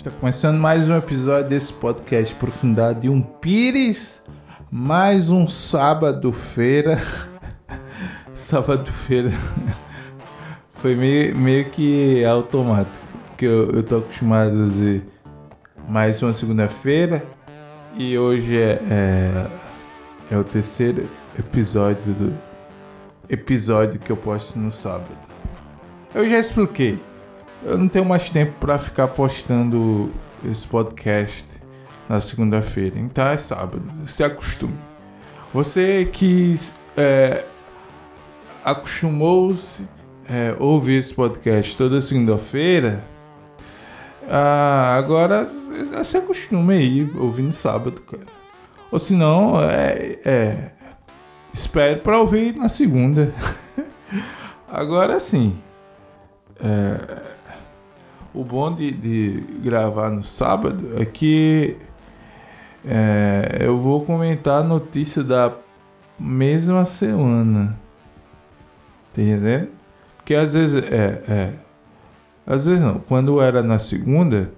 Está começando mais um episódio desse podcast Profundidade de um Pires. Mais um sábado-feira. sábado-feira. Foi meio, meio que automático. Porque eu, tô acostumado a dizer mais uma segunda-feira. E hoje é, é, é o terceiro episódio do episódio que eu posto no sábado. Eu já expliquei eu não tenho mais tempo para ficar postando esse podcast na segunda-feira. Então é sábado. Se acostume. Você que é, acostumou-se é, ouvir esse podcast toda segunda-feira, ah, agora se acostume aí ouvindo sábado, cara. Ou se não, é, é, espere para ouvir na segunda. agora sim. É, o bom de, de gravar no sábado é que é, eu vou comentar a notícia da mesma semana. Tá entendendo? Porque às vezes é, é. Às vezes não. Quando era na segunda,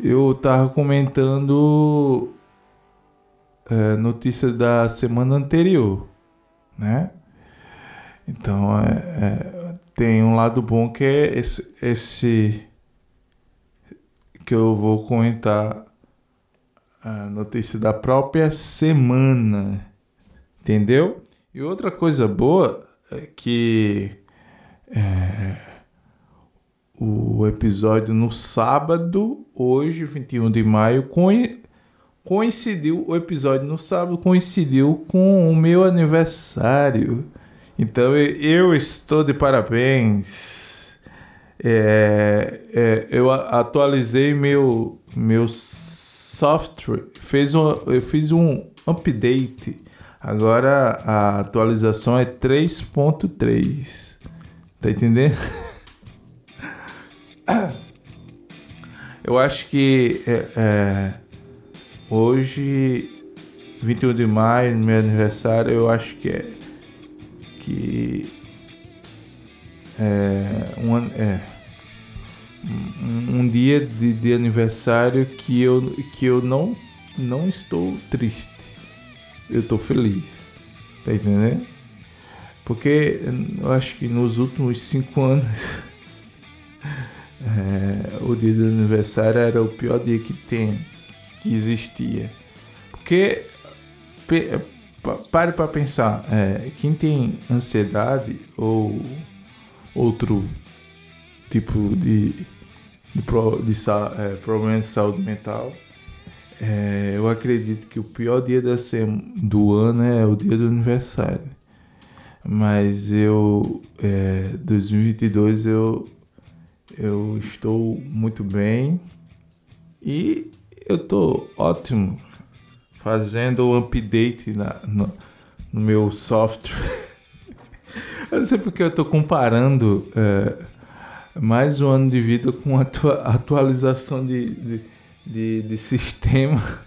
eu tava comentando é, notícia da semana anterior, né? Então é, é, tem um lado bom que é esse, esse que eu vou comentar a notícia da própria semana. Entendeu? E outra coisa boa é que é, o episódio no sábado, hoje, 21 de maio, coincidiu o episódio no sábado coincidiu com o meu aniversário. Então eu estou de parabéns. É, é, eu atualizei meu, meu software, fez um, eu fiz um update. Agora a atualização é 3.3. Tá entendendo? Eu acho que é, é, hoje, 21 de maio, meu aniversário, eu acho que é que é, um, é, um dia de, de, aniversário que eu, que eu não, não estou triste. Eu estou feliz. Tá entendendo? Porque eu acho que nos últimos cinco anos é, o dia do aniversário era o pior dia que tem, que existia. Porque pare para pensar, é, quem tem ansiedade ou outro tipo de, de, pro, de, é, problema de saúde mental. É, eu acredito que o pior dia da do ano é o dia do aniversário. Mas eu, é, 2022, eu, eu estou muito bem e eu estou ótimo fazendo o update na, no, no meu software. eu não sei porque eu estou comparando. É, mais um ano de vida com atua atualização de, de, de, de, sistema.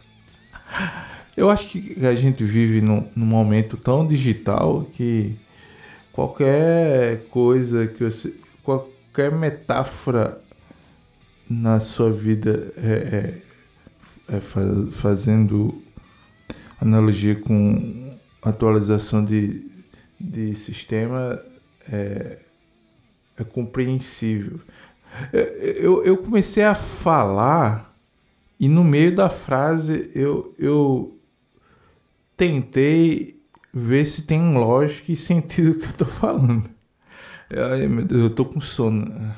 Eu acho que a gente vive num, num, momento tão digital que qualquer coisa que você. qualquer metáfora na sua vida é, é, é faz, fazendo analogia com atualização de, de sistema é, é compreensível. É, eu, eu comecei a falar e no meio da frase eu, eu tentei ver se tem lógica e sentido o que eu tô falando. Ai meu Deus, eu tô com sono.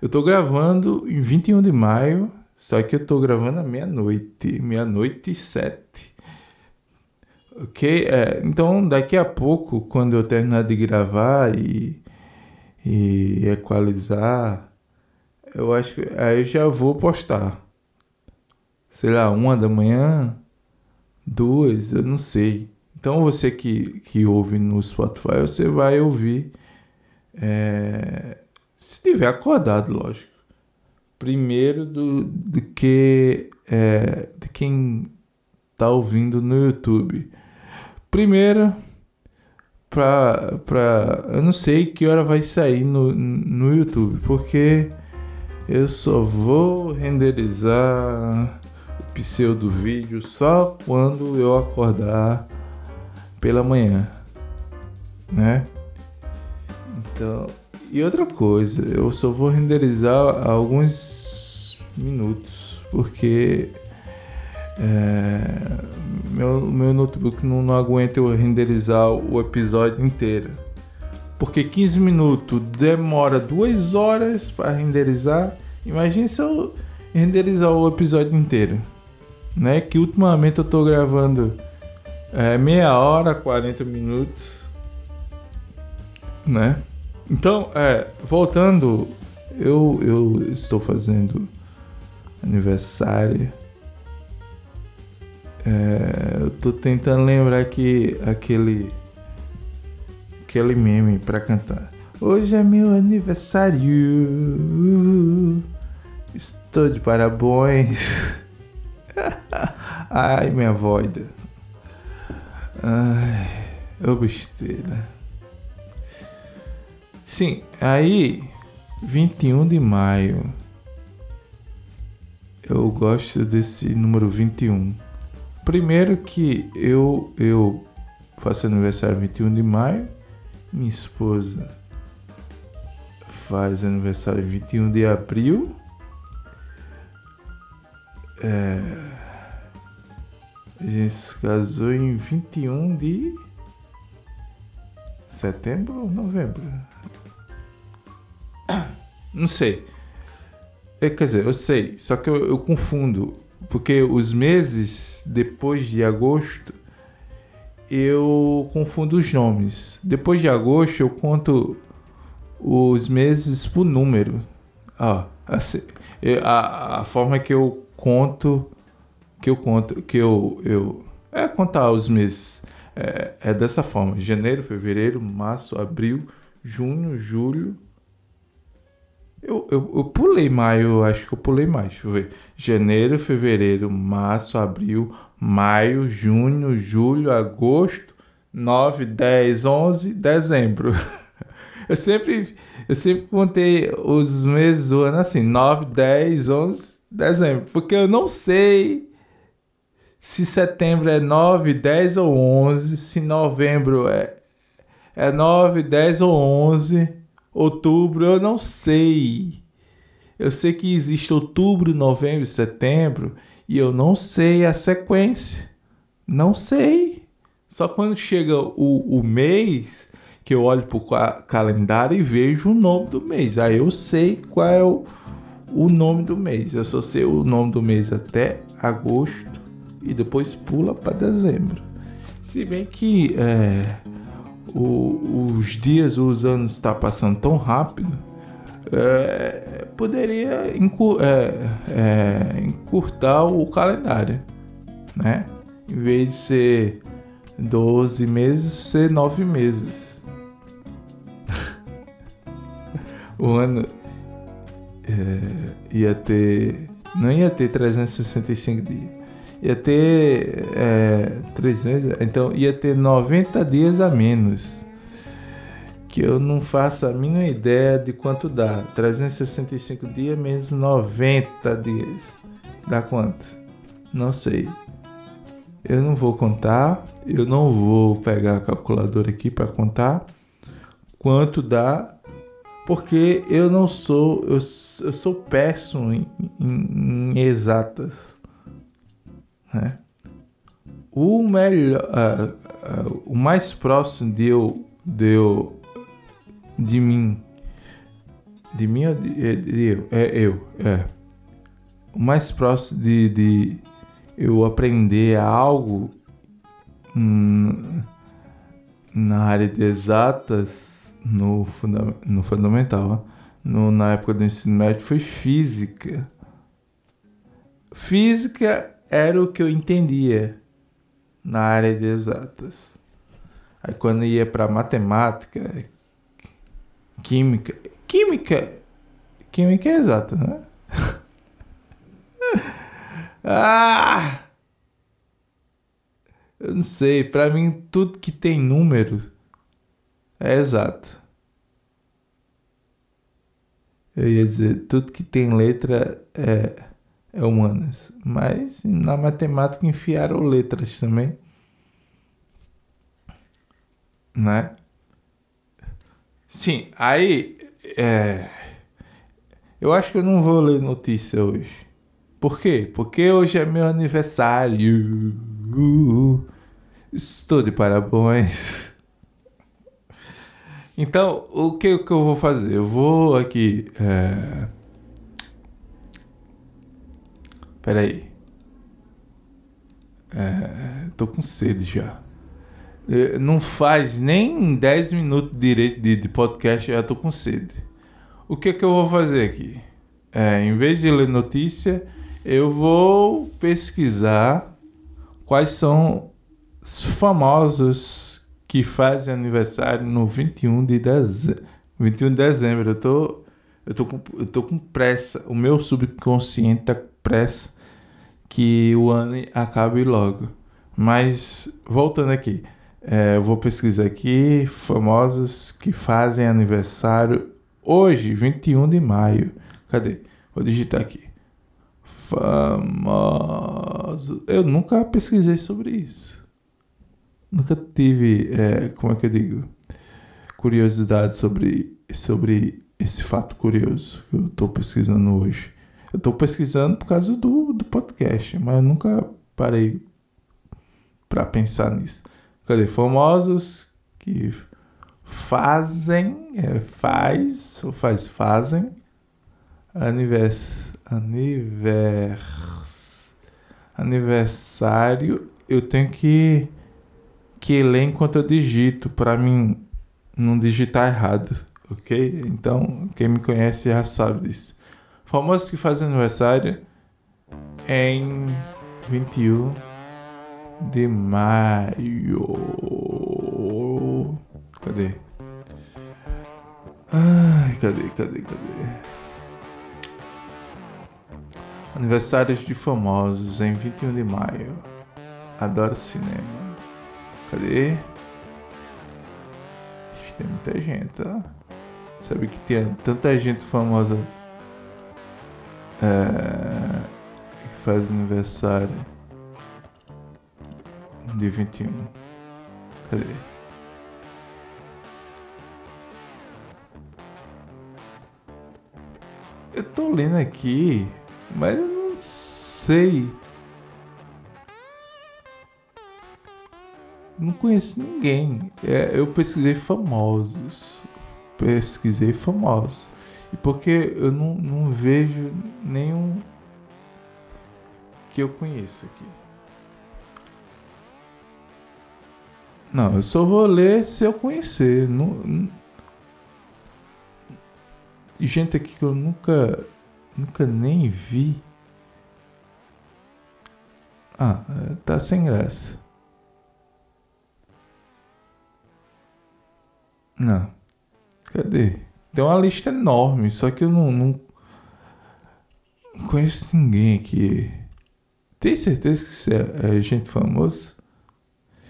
Eu tô gravando em 21 de maio, só que eu tô gravando à meia-noite, meia-noite e sete. Ok? É, então, daqui a pouco, quando eu terminar de gravar e, e equalizar, eu acho que aí já vou postar. Sei lá, uma da manhã, duas, eu não sei. Então, você que, que ouve no Spotify, você vai ouvir. É, se tiver acordado, lógico. Primeiro do, do que é, de quem tá ouvindo no YouTube. Primeiro, pra, pra. Eu não sei que hora vai sair no, no YouTube, porque eu só vou renderizar o pseudo vídeo só quando eu acordar pela manhã, né? Então, e outra coisa, eu só vou renderizar alguns minutos, porque é, meu, meu notebook não, não aguenta eu renderizar o episódio inteiro. Porque 15 minutos demora 2 horas para renderizar. Imagine se eu renderizar o episódio inteiro. Né? Que ultimamente eu tô gravando é, meia hora, 40 minutos. Né? Então, é, voltando, eu, eu estou fazendo aniversário é, eu tô tentando lembrar que aquele aquele meme para cantar. Hoje é meu aniversário. Estou de parabéns. Ai, minha voida. Ai, ô besteira. Sim, aí 21 de maio. Eu gosto desse número 21 Primeiro que eu, eu faço aniversário 21 de maio, minha esposa faz aniversário 21 de abril. É, a gente se casou em 21 de setembro ou novembro? Não sei. É, quer dizer, eu sei, só que eu, eu confundo porque os meses depois de agosto eu confundo os nomes. Depois de agosto eu conto os meses por número. Ah, assim, a, a forma que eu conto que eu conto que eu eu é contar os meses é, é dessa forma: janeiro, fevereiro, março, abril, junho, julho, eu, eu, eu pulei maio, acho que eu pulei mais. Deixa eu ver. Janeiro, fevereiro, março, abril, maio, junho, julho, agosto, 9, 10, 11, dezembro. Eu sempre, eu sempre contei os meses do ano assim: 9, 10, 11, dezembro. Porque eu não sei se setembro é 9, 10 ou 11, se novembro é, é 9, 10 ou 11 outubro, eu não sei. Eu sei que existe outubro, novembro, setembro e eu não sei a sequência. Não sei. Só quando chega o, o mês que eu olho para o calendário e vejo o nome do mês. Aí eu sei qual é o, o nome do mês. Eu só sei o nome do mês até agosto e depois pula para dezembro. Se bem que é, o, os dias, os anos estão tá passando tão rápido, é, poderia encur, é, é, encurtar o calendário, né? Em vez de ser 12 meses, ser 9 meses. o ano é, ia ter. Não ia ter 365 dias ia ter é, três meses, então ia ter 90 dias a menos. Que eu não faço a mínima ideia de quanto dá. 365 dias menos 90 dias. Dá quanto? Não sei. Eu não vou contar. Eu não vou pegar a calculadora aqui para contar quanto dá, porque eu não sou, eu, eu sou péssimo em, em, em exatas. Né? O melhor, uh, uh, o mais próximo de eu, de eu, de mim, de mim de, de eu, é eu, é. O mais próximo de, de eu aprender algo na área de exatas no, funda no fundamental, no, na época do ensino médio foi física. Física era o que eu entendia na área de exatas. Aí quando ia para matemática, química, química, química é exata, né? ah! Eu não sei, para mim tudo que tem números É exato. Eu ia dizer, tudo que tem letra é, é humanas. Mas na matemática enfiaram letras também. Né? Sim, aí. É, eu acho que eu não vou ler notícia hoje. Por quê? Porque hoje é meu aniversário. Estou de parabéns. Então, o que, que eu vou fazer? Eu vou aqui. É... Peraí. É... Tô com sede já. É, não faz nem 10 minutos direito de, de podcast, já tô com sede. O que que eu vou fazer aqui? É, em vez de ler notícia, eu vou pesquisar quais são os famosos que fazem aniversário no 21 de dezembro. 21 de dezembro. Eu tô, eu tô, com, eu tô com pressa. O meu subconsciente tá com pressa que o ano acabe logo. Mas, voltando aqui. É, eu vou pesquisar aqui famosos que fazem aniversário hoje, 21 de maio. Cadê? Vou digitar aqui. Famoso. Eu nunca pesquisei sobre isso. Nunca tive, é, como é que eu digo? Curiosidade sobre, sobre esse fato curioso que eu estou pesquisando hoje. Eu estou pesquisando por causa do, do podcast, mas eu nunca parei para pensar nisso. Cadê? Famosos que fazem, é, faz, ou faz, fazem anivers, anivers, aniversário. Eu tenho que, que ler enquanto eu digito, para mim não digitar errado, ok? Então, quem me conhece já sabe disso. Famosos que fazem aniversário em 21 de maio. Cadê? Ai, cadê, cadê, cadê? Aniversários de famosos em 21 de maio. Adoro cinema. Cadê? Tem muita gente, tá? Sabe que tem tanta gente famosa é, que faz aniversário de 21. Cadê? Eu tô lendo aqui, mas eu não sei. Não conheço ninguém. É, eu pesquisei famosos. Pesquisei famosos. E porque eu não, não vejo nenhum que eu conheço aqui. Não, eu só vou ler se eu conhecer. Não, gente aqui que eu nunca, nunca nem vi. Ah, tá sem graça. Não. Cadê? Tem uma lista enorme, só que eu não, não, conheço ninguém aqui. Tem certeza que você é, é gente famosa?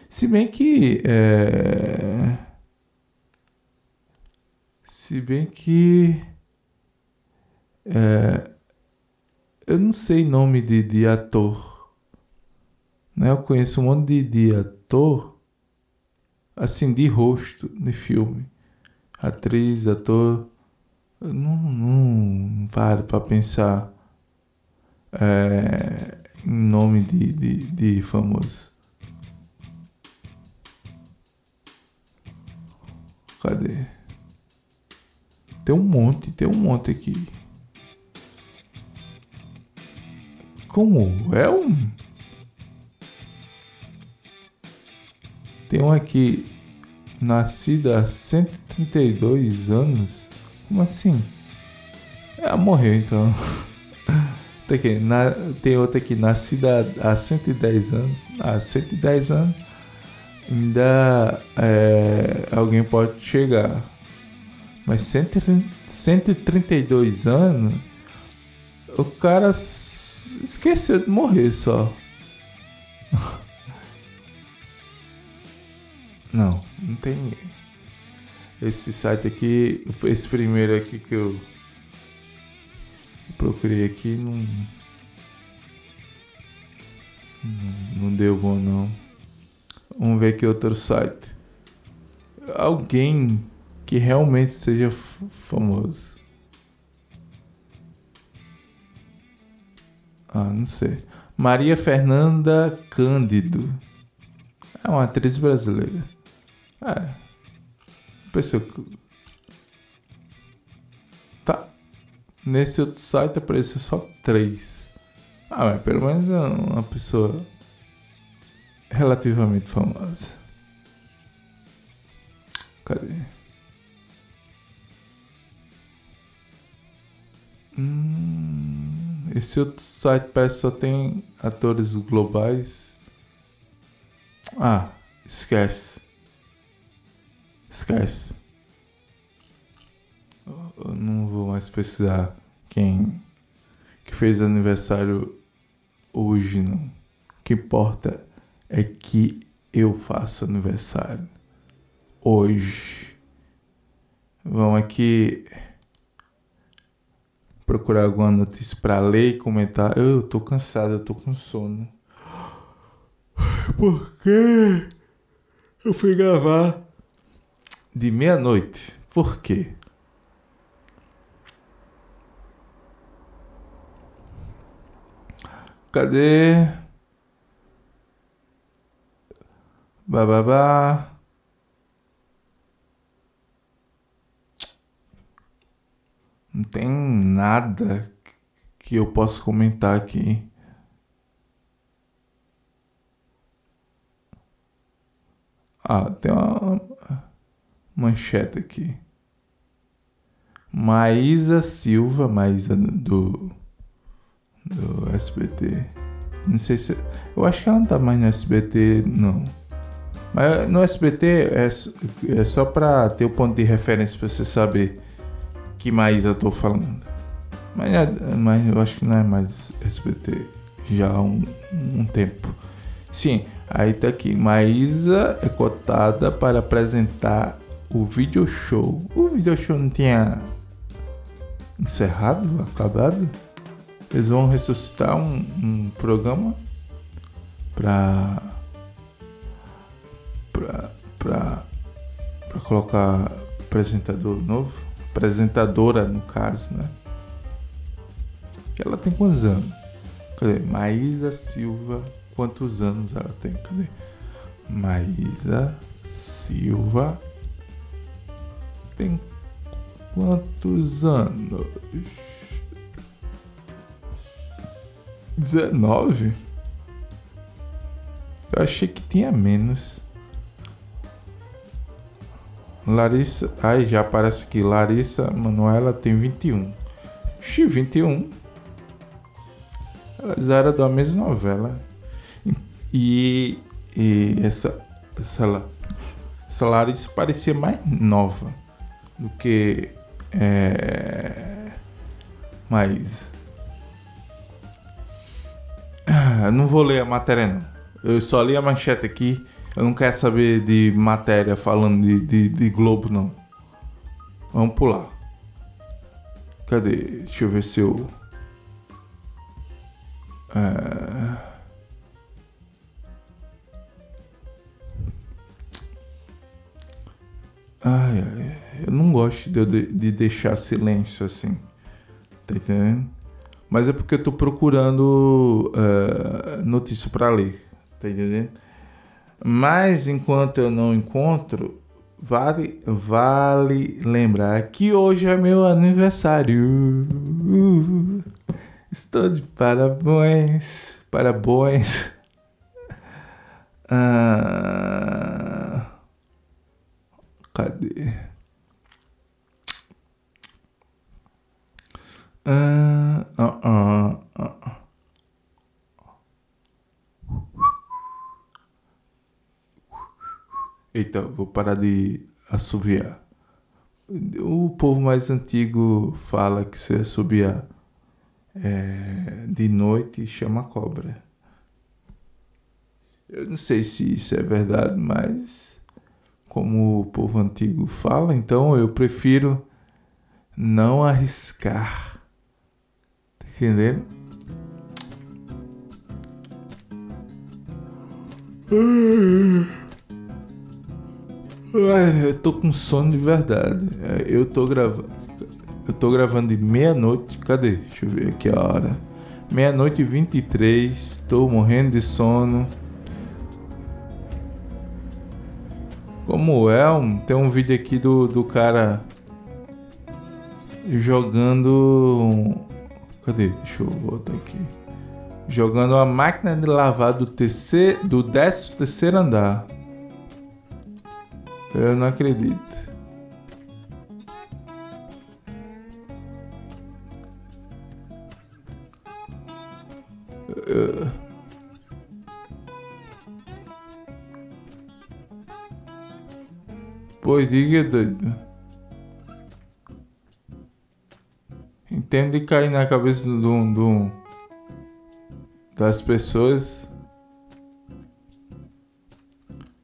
Se bem que. É... Se bem que. É... Eu não sei nome de, de ator. Né? Eu conheço um monte de, de ator. Assim, de rosto de filme. Atriz, ator. Não, não paro pra pensar é, em nome de, de, de famoso. Cadê? Tem um monte, tem um monte aqui. Como é um? Tem um aqui nascida há 132 anos. Como assim? Ela morreu então. Tem, aqui, na, tem outra aqui, nascida há 110 anos. Há 110 anos ainda é, alguém pode chegar. Mas 132 anos, o cara esqueceu de morrer só. Não, não tem ninguém. esse site aqui, esse primeiro aqui que eu procurei aqui não não deu bom não. Vamos ver aqui outro site. Alguém que realmente seja famoso. Ah, não sei. Maria Fernanda Cândido. É uma atriz brasileira. É. Pessoa que. Tá. Nesse outro site apareceu só três. Ah, mas pelo menos é uma pessoa relativamente famosa. Cadê? Hum, esse outro site parece que só tem atores globais. Ah, esquece. Esquece. Eu não vou mais pesquisar quem que fez aniversário hoje, não. O que importa é que eu faço aniversário hoje. Vamos aqui procurar alguma notícia para ler e comentar. Eu tô cansado, eu tô com sono. Por quê? Eu fui gravar de meia-noite. Por quê? Cadê? Bababá. Não tem nada que eu possa comentar aqui. Ah, tem uma manchete aqui. Maísa Silva, Maísa do do SBT. Não sei se. Eu acho que ela não tá mais no SBT, não. Mas no SBT é, é só pra ter o ponto de referência pra você saber que Maísa eu tô falando. Mas, é, mas eu acho que não é mais SBT já há um, um tempo. Sim, aí tá aqui. Maísa é cotada para apresentar o video show. O video show não tinha encerrado, acabado? Eles vão ressuscitar um, um programa para para para para colocar apresentador novo, apresentadora no caso, né? Ela tem quantos anos? Cadê? Maísa Silva, quantos anos ela tem? Cadê? Maísa Silva tem quantos anos? 19? Eu achei que tinha menos. Larissa. Ai, já aparece aqui. Larissa Manuela tem 21. Xi, 21. Elas eram da mesma novela. E, e essa, essa, essa Larissa parecia mais nova do que. É, mais ah, não vou ler a matéria não. Eu só li a manchete aqui. Eu não quero saber de matéria falando de, de, de Globo não. Vamos pular. Cadê? Deixa eu ver se eu. É... Ai, ai, eu não gosto de, de deixar silêncio assim. Tá entendendo? Mas é porque eu tô procurando uh, notícia para ler, tá entendendo? Mas enquanto eu não encontro, vale, vale lembrar que hoje é meu aniversário. Estou de parabéns, parabéns. Ah, cadê? Uh, uh, uh. Eita, vou parar de assobiar. O povo mais antigo fala que se assobiar é, de noite chama cobra. Eu não sei se isso é verdade, mas como o povo antigo fala, então eu prefiro não arriscar. Entendendo? Ai, eu tô com sono de verdade. Eu tô gravando. Eu tô gravando de meia-noite. Cadê? Deixa eu ver aqui a hora. Meia-noite e 23. Tô morrendo de sono. Como é, um, tem um vídeo aqui do, do cara jogando. Cadê? Deixa eu voltar aqui. Jogando uma máquina de lavar do, terceiro, do 13 terceiro andar. Eu não acredito. Pois diga, doido. Entende cair na cabeça do, do, das pessoas.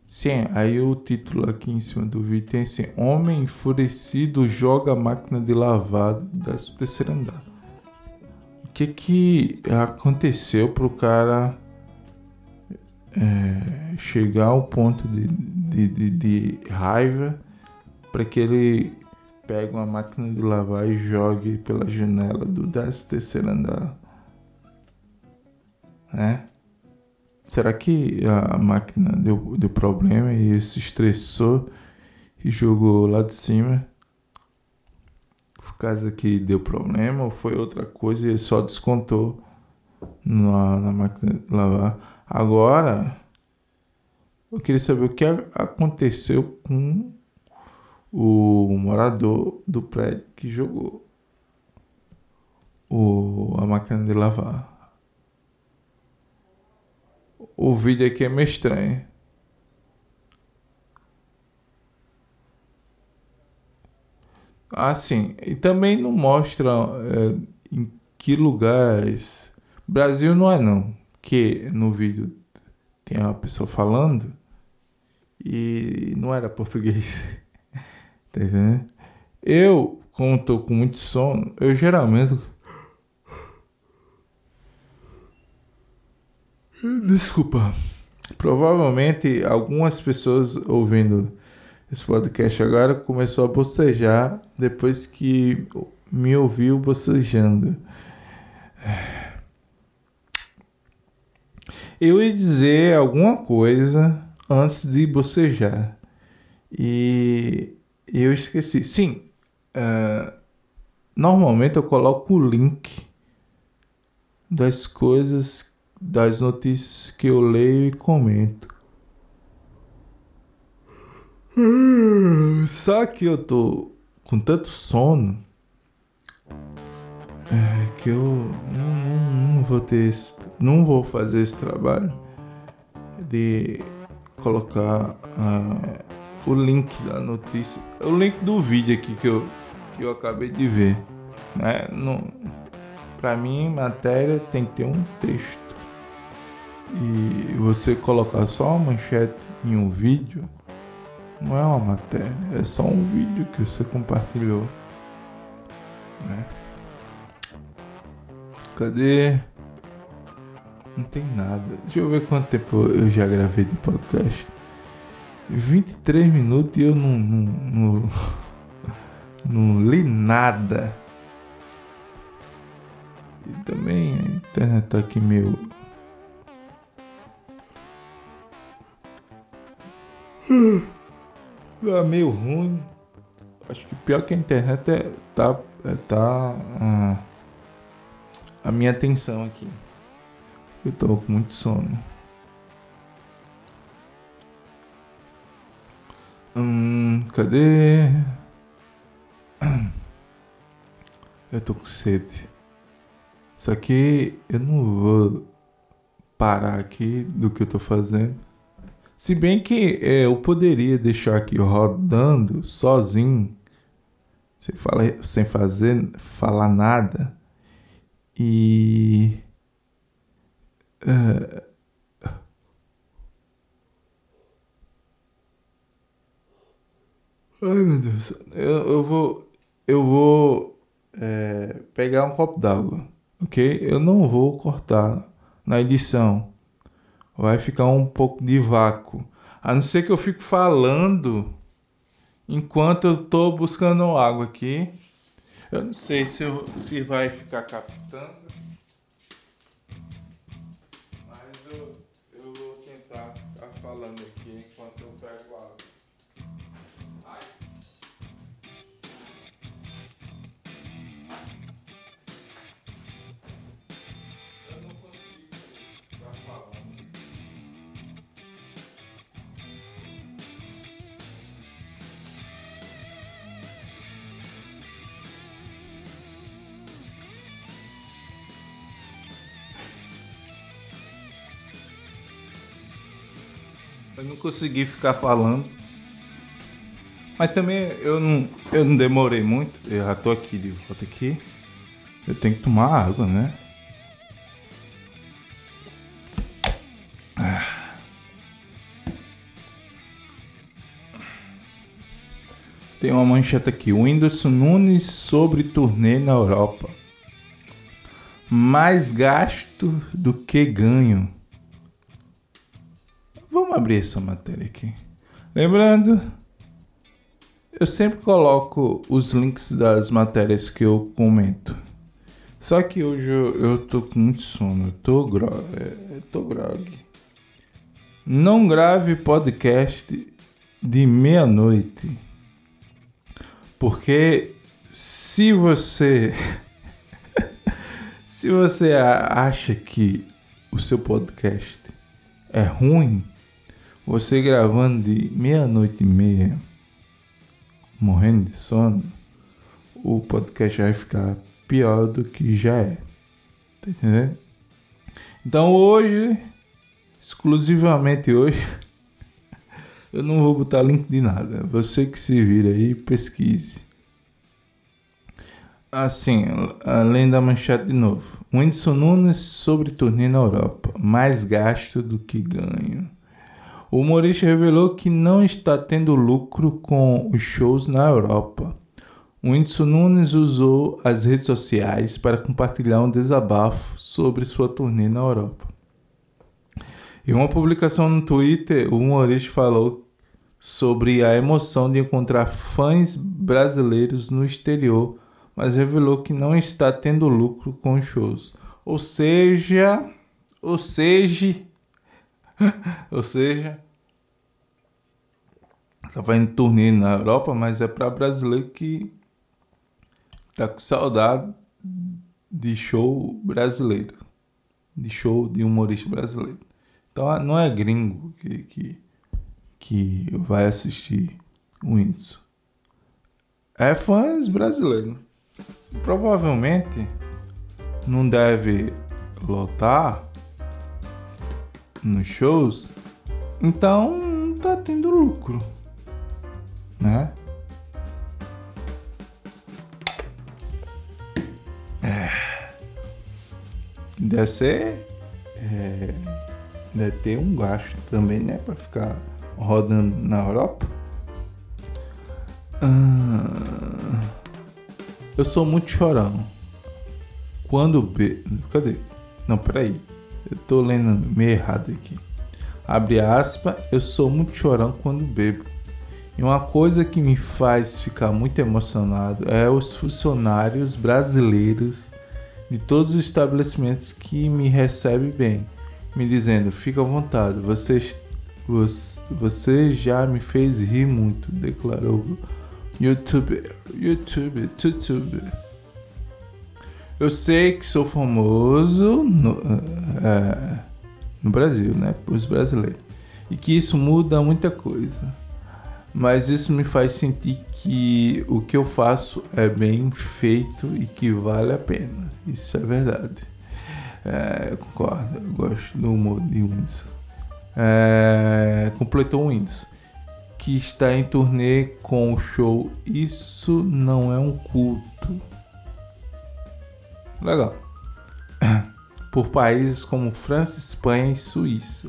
Sim, aí o título aqui em cima do vídeo tem assim: Homem enfurecido joga a máquina de lavado da terceira andar. O que que aconteceu pro cara é, chegar ao ponto de, de, de, de raiva para que ele pegue uma máquina de lavar e jogue pela janela do 13 terceiro andar? Né? Será que a máquina deu, deu problema e se estressou e jogou lá de cima? Por causa que deu problema ou foi outra coisa e só descontou na, na máquina de lavar? Agora, eu queria saber o que aconteceu com o morador do prédio que jogou o, a máquina de lavar o vídeo aqui é meio estranho. Assim, e também não mostra é, em que lugares. Brasil não é não. Que no vídeo tem uma pessoa falando e não era português. tá? Eu, como tô com muito sono, eu geralmente Desculpa. Provavelmente algumas pessoas ouvindo esse podcast agora começou a bocejar depois que me ouviu bocejando. Eu ia dizer alguma coisa antes de bocejar e eu esqueci. Sim, uh, normalmente eu coloco o link das coisas das notícias que eu leio e comento. Só que eu tô com tanto sono é, que eu não, não, não, vou ter esse, não vou fazer esse trabalho de colocar uh, o link da notícia, o link do vídeo aqui que eu, que eu acabei de ver. Né? Não, pra mim, matéria tem que ter um texto e você colocar só uma manchete em um vídeo não é uma matéria, é só um vídeo que você compartilhou. Né? Cadê? Não tem nada. Deixa eu ver quanto tempo eu já gravei de podcast. 23 minutos e eu não, não, não, não li nada. E também a internet tá aqui meio É meio ruim. Acho que pior que a internet é tá é, tá hum, a minha atenção aqui. Eu tô com muito sono. Hum, cadê? Eu tô com sede. Só que eu não vou parar aqui do que eu tô fazendo se bem que é, eu poderia deixar aqui rodando sozinho, sem, falar, sem fazer, falar nada, e. Uh, Ai meu Deus. Eu, eu vou. Eu vou é, pegar um copo d'água. Ok? Eu não vou cortar na edição. Vai ficar um pouco de vácuo. A não ser que eu fique falando enquanto eu tô buscando água aqui. Eu não sei se, eu, se vai ficar captando. Eu não consegui ficar falando. Mas também eu não, eu não demorei muito. Eu já tô aqui de volta aqui. Eu tenho que tomar água, né? Tem uma manchete aqui. Whindersson Nunes sobre turnê na Europa. Mais gasto do que ganho. Vamos abrir essa matéria aqui. Lembrando, eu sempre coloco os links das matérias que eu comento. Só que hoje eu, eu tô com muito sono, eu tô, gro é, tô grog. Não grave podcast de meia-noite. Porque se você se você acha que o seu podcast é ruim, você gravando de meia-noite e meia, morrendo de sono, o podcast vai ficar pior do que já é. Tá entendendo? Então hoje, exclusivamente hoje, eu não vou botar link de nada. Você que se vira aí, pesquise. Assim, além da manchete de novo. Whindersson Nunes sobre turnê na Europa. Mais gasto do que ganho. O humorista revelou que não está tendo lucro com os shows na Europa. O Whindersson Nunes usou as redes sociais para compartilhar um desabafo sobre sua turnê na Europa. Em uma publicação no Twitter, o humorista falou sobre a emoção de encontrar fãs brasileiros no exterior, mas revelou que não está tendo lucro com os shows. Ou seja, ou seja, Ou seja, tá fazendo turnê na Europa, mas é para brasileiro que tá com saudade de show brasileiro, de show de humorista brasileiro. Então não é gringo que, que, que vai assistir o Whindersson. É fãs brasileiros. Provavelmente não deve lotar nos shows, então não tá tendo lucro, né? É. Deve ser. É, deve ter um gasto também, né? Pra ficar rodando na Europa. Ah, eu sou muito chorão. Quando be... Cadê? Não, peraí. Eu tô lendo meio errado aqui. Abre aspas, eu sou muito chorão quando bebo. E uma coisa que me faz ficar muito emocionado é os funcionários brasileiros de todos os estabelecimentos que me recebem bem, me dizendo: fica à vontade, você, você já me fez rir muito, declarou YouTube, YouTube, YouTube. Eu sei que sou famoso no, é, no Brasil, né? Os brasileiros. E que isso muda muita coisa. Mas isso me faz sentir que o que eu faço é bem feito e que vale a pena. Isso é verdade. É, eu concordo, eu gosto do humor de Windows. É, completou o Windows. Que está em turnê com o show Isso Não É um Culto Legal. Por países como França, Espanha e Suíça.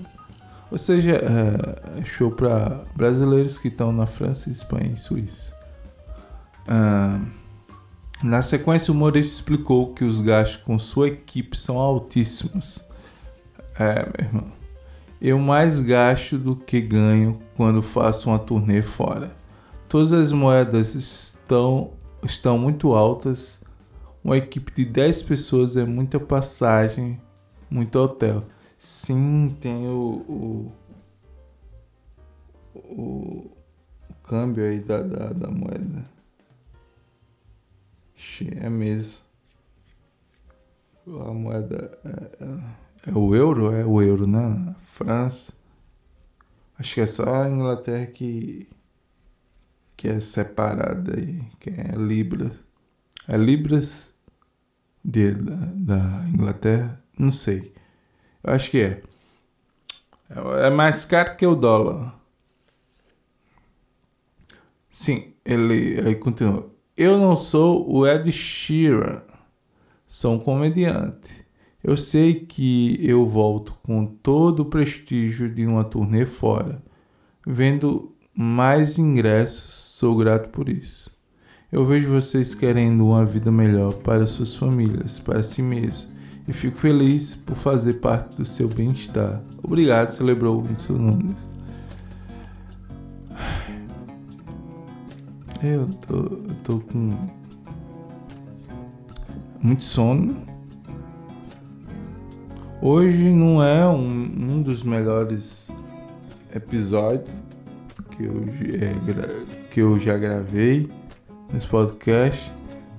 Ou seja, é, show para brasileiros que estão na França, Espanha e Suíça. Ah, na sequência, o humorista explicou que os gastos com sua equipe são altíssimos. É, meu irmão. Eu mais gasto do que ganho quando faço uma turnê fora. Todas as moedas estão, estão muito altas. Uma equipe de 10 pessoas é muita passagem, muito hotel. Sim, tem o, o, o, câmbio aí da, da, da moeda. É mesmo. A moeda é, é, é, o euro? É o euro, né? França. Acho que é só a Inglaterra que, que é separada aí, que é Libras. É Libras de, da, da Inglaterra? Não sei. Eu acho que é. É mais caro que o dólar. Sim, ele aí continua. Eu não sou o Ed Sheeran, sou um comediante. Eu sei que eu volto com todo o prestígio de uma turnê fora. Vendo mais ingressos, sou grato por isso. Eu vejo vocês querendo uma vida melhor para suas famílias, para si mesmos, e fico feliz por fazer parte do seu bem-estar. Obrigado, celebrou Wilson Nunes. Eu tô, eu tô com muito sono. Hoje não é um, um dos melhores episódios que eu, é, que eu já gravei nesse podcast,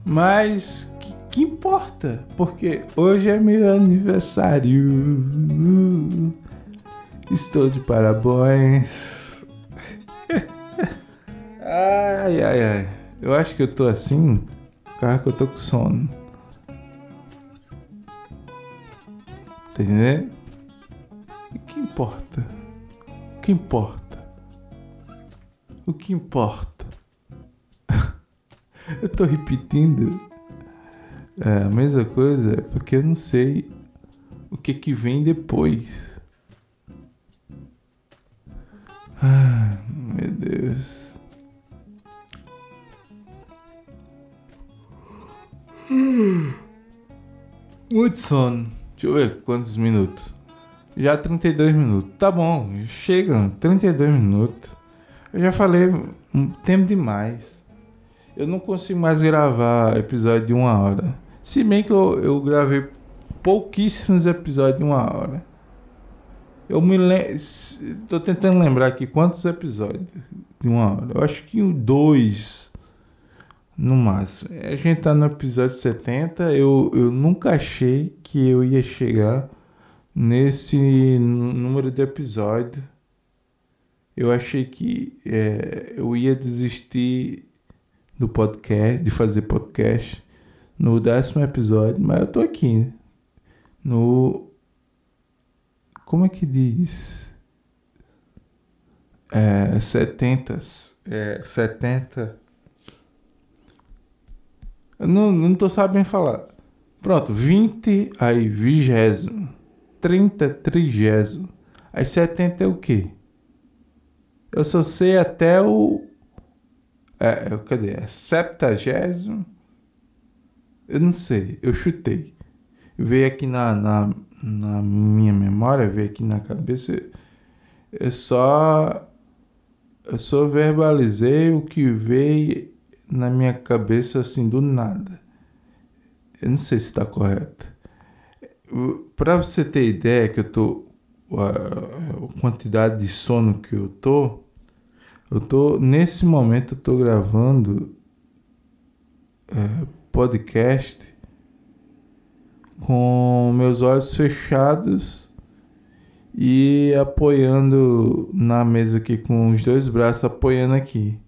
mas que, importa? Porque hoje é meu aniversário. Estou de parabéns. Ai, ai, ai. Eu acho que eu tô assim, cara que eu tô com sono. Tá? O que importa? O que importa? O que importa? eu tô repetindo é, a mesma coisa porque eu não sei o que que vem depois. Ah, meu Deus. Muito sono. Deixa eu ver quantos minutos. Já 32 minutos. Tá bom, chega. 32 minutos. Eu já falei um tempo demais. Eu não consigo mais gravar episódio de uma hora. Se bem que eu, eu gravei pouquíssimos episódios de uma hora. Eu me lembro. Tô tentando lembrar aqui quantos episódios de uma hora. Eu acho que dois no máximo. A gente tá no episódio 70. Eu, eu nunca achei que eu ia chegar nesse número de episódio. Eu achei que é, eu ia desistir do podcast, de fazer podcast no décimo episódio, mas eu tô aqui. No. Como é que diz? É, 70. É, 70 eu não, não tô sabendo falar. Pronto, 20, aí vigésimo, 30, trigésimo. Aí 70 é o quê? Eu só sei até o. É, é cadê? É septagésimo? Eu não sei, eu chutei. Veio aqui na, na, na minha memória, veio aqui na cabeça. Eu só. Eu só verbalizei o que veio na minha cabeça assim do nada. Eu não sei se está correto. Para você ter ideia que eu tô a, quantidade de sono que eu tô, eu tô nesse momento eu tô gravando é, podcast com meus olhos fechados e apoiando na mesa aqui com os dois braços apoiando aqui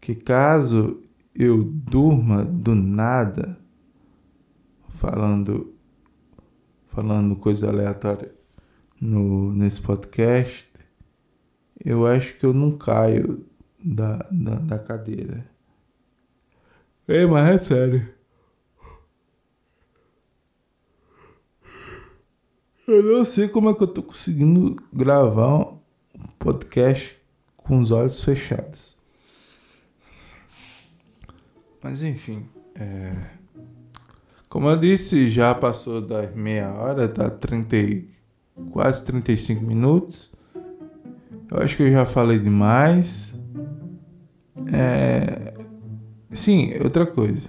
que caso eu durma do nada falando falando coisa aleatória no nesse podcast, eu acho que eu não caio da, da, da cadeira. Ei, mas é sério. Eu não sei como é que eu tô conseguindo gravar um podcast com os olhos fechados. Mas enfim, é... como eu disse, já passou das meia hora, tá 30, quase 35 minutos. Eu acho que eu já falei demais. É... Sim, outra coisa.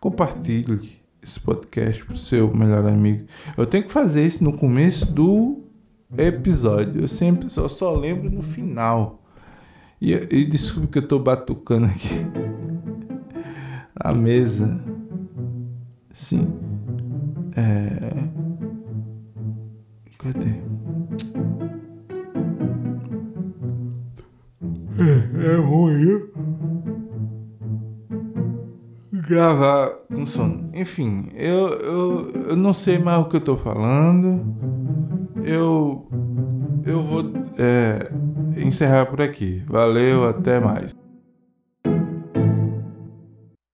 Compartilhe esse podcast pro seu melhor amigo. Eu tenho que fazer isso no começo do episódio. Eu sempre só, só lembro no final. E, e desculpe que eu tô batucando aqui. A mesa. Sim. É. Cadê? É, é ruim. Gravar com sono. Enfim, eu, eu, eu não sei mais o que eu tô falando. Eu. Eu vou é, encerrar por aqui. Valeu, até mais.